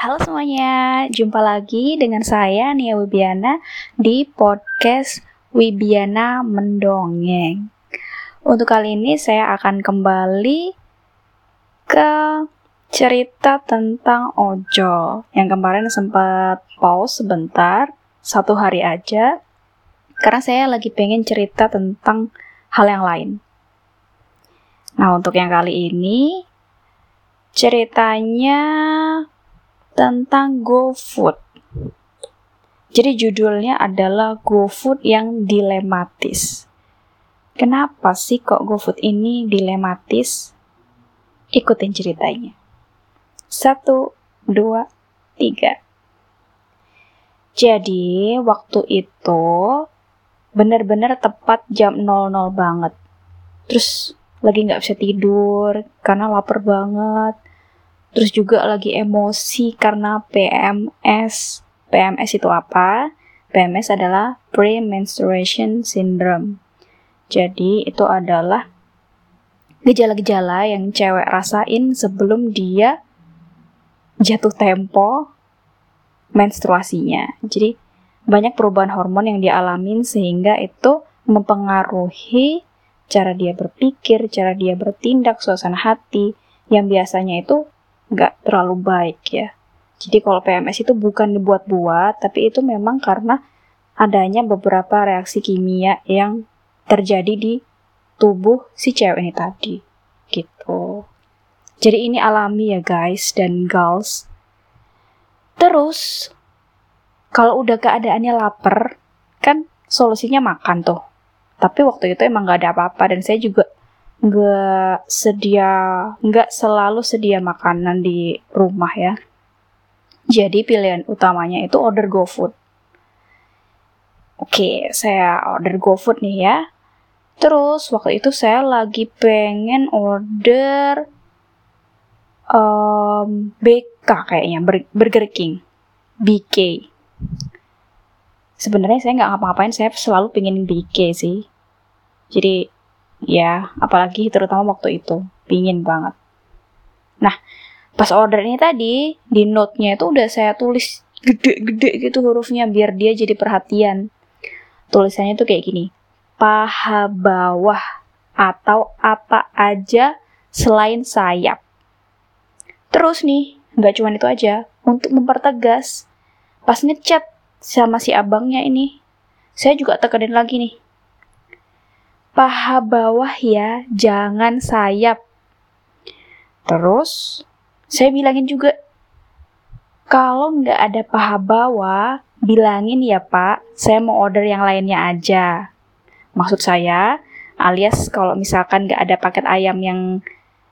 Halo semuanya, jumpa lagi dengan saya Nia Wibiana di podcast Wibiana Mendongeng. Untuk kali ini saya akan kembali ke cerita tentang ojol yang kemarin sempat pause sebentar, satu hari aja, karena saya lagi pengen cerita tentang hal yang lain. Nah, untuk yang kali ini ceritanya tentang GoFood. Jadi judulnya adalah GoFood yang dilematis. Kenapa sih kok GoFood ini dilematis? Ikutin ceritanya. Satu, dua, tiga. Jadi waktu itu benar-benar tepat jam 00 banget. Terus lagi nggak bisa tidur karena lapar banget terus juga lagi emosi karena PMS PMS itu apa? PMS adalah pre-menstruation syndrome. Jadi itu adalah gejala-gejala yang cewek rasain sebelum dia jatuh tempo menstruasinya. Jadi banyak perubahan hormon yang dialamin sehingga itu mempengaruhi cara dia berpikir, cara dia bertindak, suasana hati, yang biasanya itu nggak terlalu baik ya. Jadi kalau PMS itu bukan dibuat-buat, tapi itu memang karena adanya beberapa reaksi kimia yang terjadi di tubuh si cewek ini tadi. Gitu. Jadi ini alami ya guys dan girls. Terus, kalau udah keadaannya lapar, kan solusinya makan tuh tapi waktu itu emang gak ada apa-apa dan saya juga nggak sedia nggak selalu sedia makanan di rumah ya. Jadi pilihan utamanya itu order GoFood oke saya order GoFood nih ya. Terus waktu itu saya lagi pengen order um, BK kayaknya Burger King BK sebenarnya saya nggak ngapa-ngapain saya selalu pengen BK sih. Jadi ya apalagi terutama waktu itu pingin banget nah pas order ini tadi di note-nya itu udah saya tulis gede-gede gitu hurufnya biar dia jadi perhatian tulisannya tuh kayak gini paha bawah atau apa aja selain sayap terus nih nggak cuma itu aja untuk mempertegas pas ngechat sama si abangnya ini. Saya juga tekenin lagi nih. Paha bawah ya, jangan sayap. Terus, saya bilangin juga, kalau nggak ada paha bawah, bilangin ya pak, saya mau order yang lainnya aja. Maksud saya, alias kalau misalkan nggak ada paket ayam yang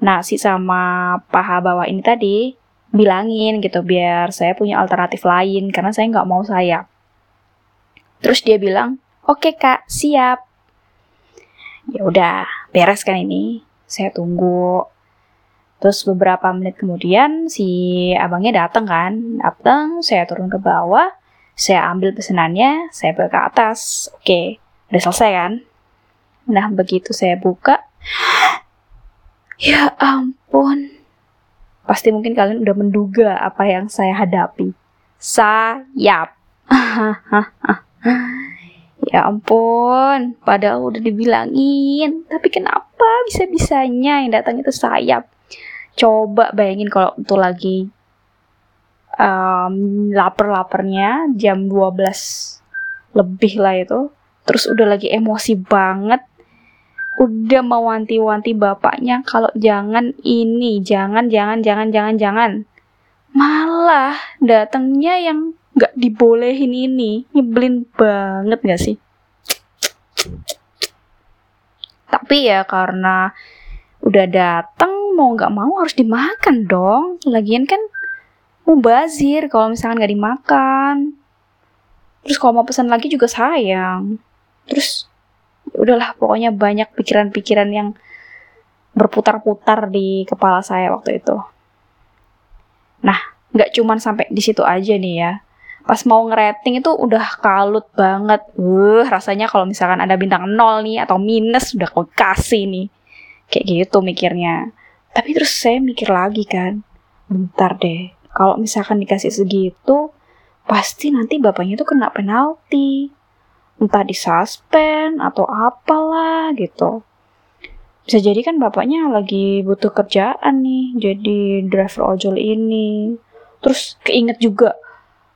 nasi sama paha bawah ini tadi, bilangin gitu biar saya punya alternatif lain karena saya nggak mau sayap. Terus dia bilang, oke okay, kak, siap. Ya udah, beres kan ini. Saya tunggu. Terus beberapa menit kemudian si abangnya datang kan, datang, saya turun ke bawah, saya ambil pesenannya, saya bawa ke atas. Oke, udah selesai kan? Nah begitu saya buka, ya ampun, Pasti mungkin kalian udah menduga apa yang saya hadapi. Sayap. ya ampun, padahal udah dibilangin. Tapi kenapa bisa-bisanya yang datang itu sayap? Coba bayangin kalau itu lagi um, lapar-laparnya jam 12 lebih lah itu. Terus udah lagi emosi banget udah mewanti-wanti bapaknya kalau jangan ini, jangan, jangan, jangan, jangan, jangan. Malah datangnya yang nggak dibolehin ini, nyebelin banget gak sih? Tapi ya karena udah datang mau nggak mau harus dimakan dong. Lagian kan mubazir kalau misalkan nggak dimakan. Terus kalau mau pesan lagi juga sayang. Terus udahlah pokoknya banyak pikiran-pikiran yang berputar-putar di kepala saya waktu itu. Nah, nggak cuman sampai di situ aja nih ya. Pas mau ngerating itu udah kalut banget. Uh, rasanya kalau misalkan ada bintang nol nih atau minus udah kau kasih nih. Kayak gitu mikirnya. Tapi terus saya mikir lagi kan. Bentar deh. kalau misalkan dikasih segitu pasti nanti bapaknya tuh kena penalti entah disuspend atau apalah gitu bisa jadi kan bapaknya lagi butuh kerjaan nih jadi driver ojol ini terus keinget juga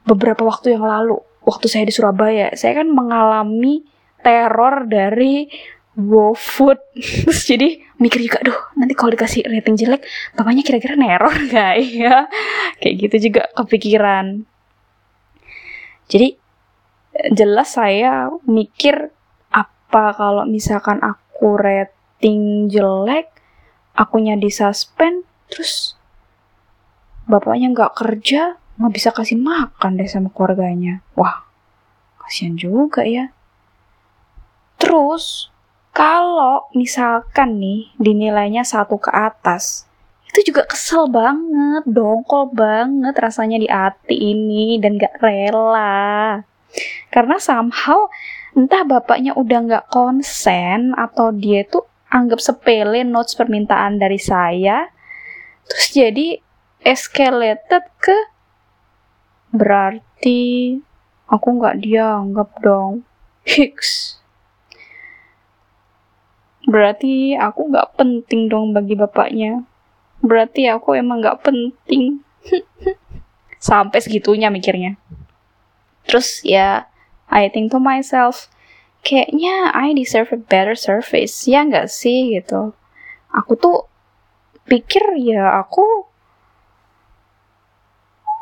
beberapa waktu yang lalu waktu saya di Surabaya saya kan mengalami teror dari GoFood terus jadi mikir juga duh nanti kalau dikasih rating jelek bapaknya kira-kira neror gak ya? Kayak gitu juga kepikiran. Jadi jelas saya mikir apa kalau misalkan aku rating jelek, akunya disuspend, terus bapaknya nggak kerja, nggak bisa kasih makan deh sama keluarganya. Wah, kasihan juga ya. Terus, kalau misalkan nih dinilainya satu ke atas, itu juga kesel banget, dongkol banget rasanya di hati ini dan gak rela. Karena somehow entah bapaknya udah gak konsen atau dia tuh anggap sepele notes permintaan dari saya, terus jadi escalated ke berarti aku nggak dianggap dong. Hicks. Berarti aku nggak penting dong bagi bapaknya. Berarti aku emang gak penting. Sampai segitunya mikirnya. Terus ya I think to myself kayaknya I deserve a better service. Ya nggak sih gitu. Aku tuh pikir ya aku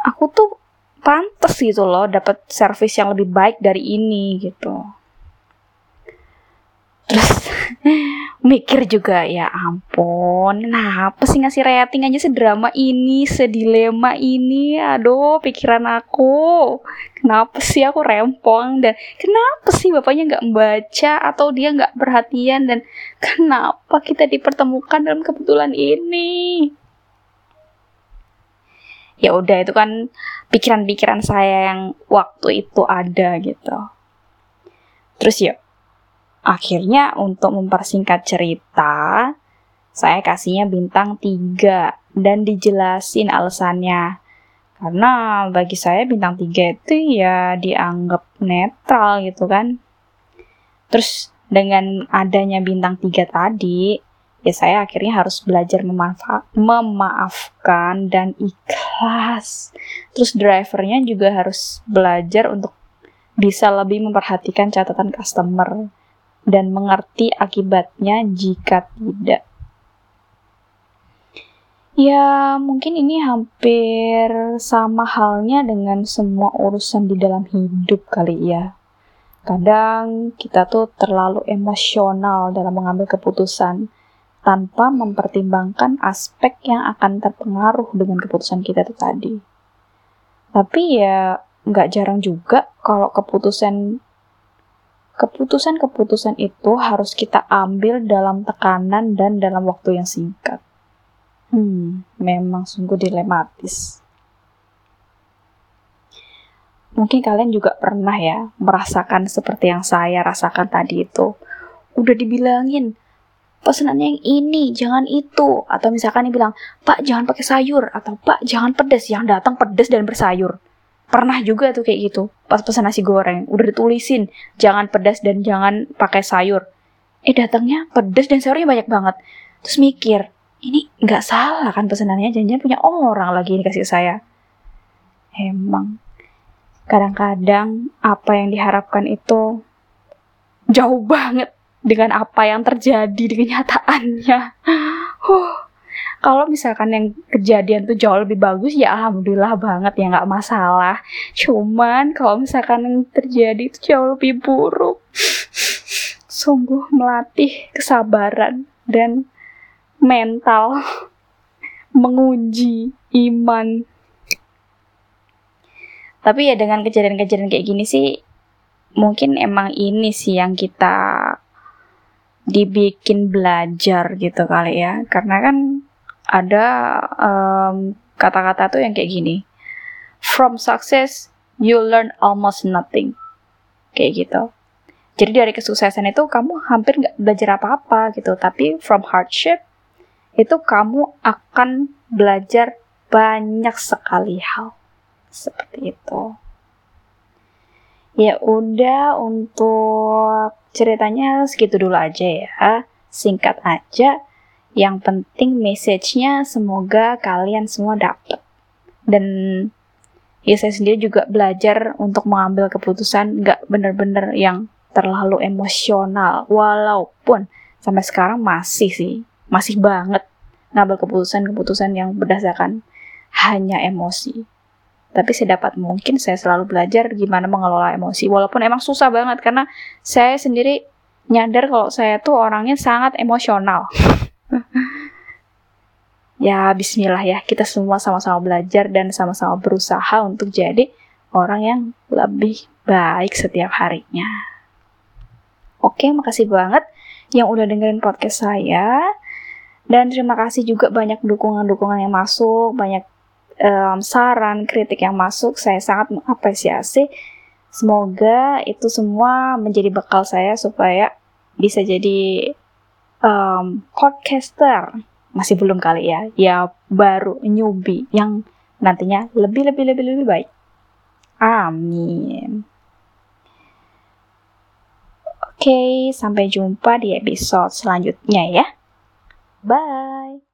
aku tuh pantas gitu loh dapat service yang lebih baik dari ini gitu. Terus mikir juga ya ampun nah apa sih ngasih rating aja sedrama ini sedilema ini? Aduh pikiran aku. Kenapa sih aku rempong dan kenapa sih bapaknya nggak membaca atau dia nggak perhatian dan kenapa kita dipertemukan dalam kebetulan ini ya udah itu kan pikiran-pikiran saya yang waktu itu ada gitu terus yuk Akhirnya untuk mempersingkat cerita, saya kasihnya bintang 3 dan dijelasin alasannya. Karena bagi saya bintang 3 itu ya dianggap netral gitu kan. Terus dengan adanya bintang 3 tadi, ya saya akhirnya harus belajar memaafkan dan ikhlas. Terus drivernya juga harus belajar untuk bisa lebih memperhatikan catatan customer dan mengerti akibatnya jika tidak. Ya, mungkin ini hampir sama halnya dengan semua urusan di dalam hidup kali ya. Kadang kita tuh terlalu emosional dalam mengambil keputusan tanpa mempertimbangkan aspek yang akan terpengaruh dengan keputusan kita itu tadi. Tapi ya nggak jarang juga kalau keputusan Keputusan-keputusan itu harus kita ambil dalam tekanan dan dalam waktu yang singkat. Hmm, memang sungguh dilematis. Mungkin kalian juga pernah ya merasakan seperti yang saya rasakan tadi itu. Udah dibilangin, pesanannya yang ini, jangan itu. Atau misalkan dia bilang, Pak jangan pakai sayur. Atau Pak jangan pedas, yang datang pedas dan bersayur. Pernah juga tuh kayak gitu pas pesan nasi goreng. Udah ditulisin jangan pedas dan jangan pakai sayur. Eh datangnya pedas dan sayurnya banyak banget. Terus mikir ini nggak salah kan pesanannya jangan-jangan punya orang lagi ini kasih saya. Emang. Kadang-kadang apa yang diharapkan itu jauh banget dengan apa yang terjadi di kenyataannya huh. Kalau misalkan yang kejadian tuh jauh lebih bagus ya alhamdulillah banget ya nggak masalah. Cuman kalau misalkan yang terjadi itu jauh lebih buruk. Sungguh melatih kesabaran dan mental. Menguji iman. Tapi ya dengan kejadian-kejadian kayak gini sih mungkin emang ini sih yang kita dibikin belajar gitu kali ya karena kan ada kata-kata um, tuh yang kayak gini. From success, you learn almost nothing. Kayak gitu. Jadi dari kesuksesan itu kamu hampir nggak belajar apa-apa gitu. Tapi from hardship, itu kamu akan belajar banyak sekali hal seperti itu. Ya udah untuk ceritanya segitu dulu aja ya. Singkat aja. Yang penting message-nya semoga kalian semua dapat. Dan ya saya sendiri juga belajar untuk mengambil keputusan nggak bener-bener yang terlalu emosional. Walaupun sampai sekarang masih sih, masih banget ngambil keputusan-keputusan yang berdasarkan hanya emosi tapi sedapat mungkin saya selalu belajar gimana mengelola emosi. Walaupun emang susah banget karena saya sendiri nyadar kalau saya tuh orangnya sangat emosional. Ya bismillah ya. Kita semua sama-sama belajar dan sama-sama berusaha untuk jadi orang yang lebih baik setiap harinya. Oke makasih banget yang udah dengerin podcast saya. Dan terima kasih juga banyak dukungan-dukungan yang masuk banyak um, saran, kritik yang masuk, saya sangat mengapresiasi. Semoga itu semua menjadi bekal saya supaya bisa jadi um, podcaster. Masih belum kali ya, ya baru newbie yang nantinya lebih lebih lebih lebih baik. Amin. Oke, sampai jumpa di episode selanjutnya ya. Bye.